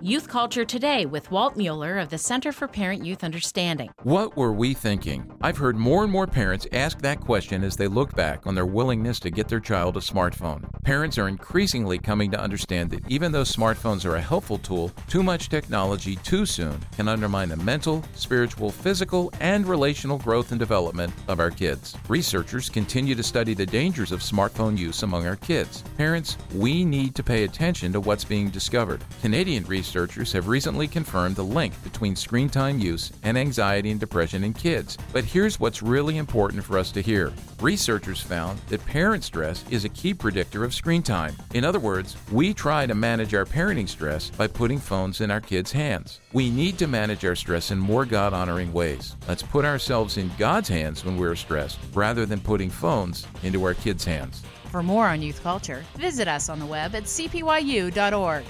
Youth Culture Today with Walt Mueller of the Center for Parent Youth Understanding. What were we thinking? I've heard more and more parents ask that question as they look back on their willingness to get their child a smartphone. Parents are increasingly coming to understand that even though smartphones are a helpful tool, too much technology too soon can undermine the mental, spiritual, physical, and relational growth and development of our kids. Researchers continue to study the dangers of smartphone use among our kids. Parents, we need to pay attention to what's being discovered. Canadian researchers researchers have recently confirmed the link between screen time use and anxiety and depression in kids. But here's what's really important for us to hear. Researchers found that parent stress is a key predictor of screen time. In other words, we try to manage our parenting stress by putting phones in our kids' hands. We need to manage our stress in more God honoring ways. Let's put ourselves in God's hands when we're stressed rather than putting phones into our kids' hands. For more on youth culture, visit us on the web at cpyu.org.